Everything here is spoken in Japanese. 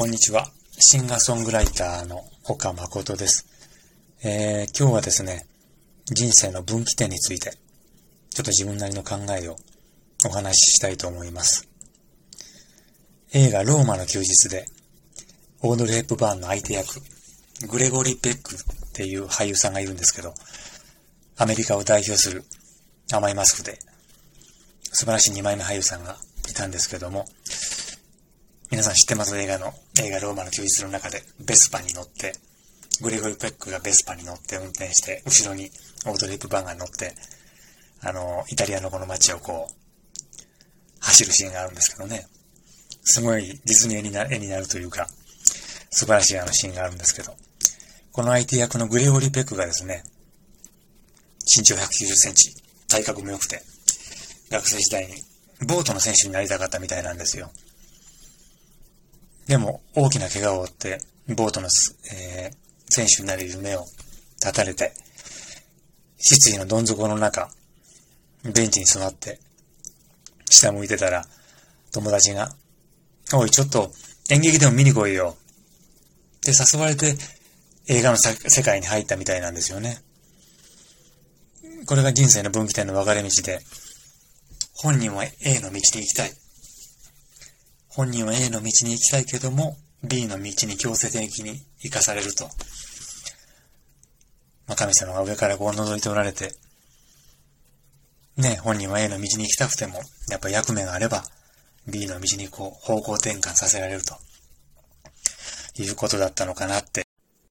こんにちは。シンガーソングライターの岡誠です。えー、今日はですね、人生の分岐点について、ちょっと自分なりの考えをお話ししたいと思います。映画ローマの休日で、オードリー・ヘプバーンの相手役、グレゴリー・ペックっていう俳優さんがいるんですけど、アメリカを代表する甘いマスクで、素晴らしい二枚目俳優さんがいたんですけども、皆さん知ってます？映画の、映画ローマの休日の中でベスパに乗って、グレゴリ・ペックがベスパに乗って運転して、後ろにオードリー・ヘップバンが乗って、あの、イタリアのこの街をこう、走るシーンがあるんですけどね。すごいディズニー絵にな絵になるというか、素晴らしいあのシーンがあるんですけど、この相手役のグレゴリ・ペックがですね、身長190センチ、体格も良くて、学生時代にボートの選手になりたかったみたいなんですよ。でも、大きな怪我を負って、ボートの、えー、選手になれる夢を絶たれて、失意のどん底の中、ベンチに座って、下向いてたら、友達が、おい、ちょっと演劇でも見に来いよ。って誘われて、映画の世界に入ったみたいなんですよね。これが人生の分岐点の分かれ道で、本人は A の道に行きたい。本人は A の道に行きたいけども、B の道に強制的に行かされると。まあ、神様が上からこう覗いておられて、ね、本人は A の道に行きたくても、やっぱ役目があれば、B の道にこう方向転換させられると。いうことだったのかなって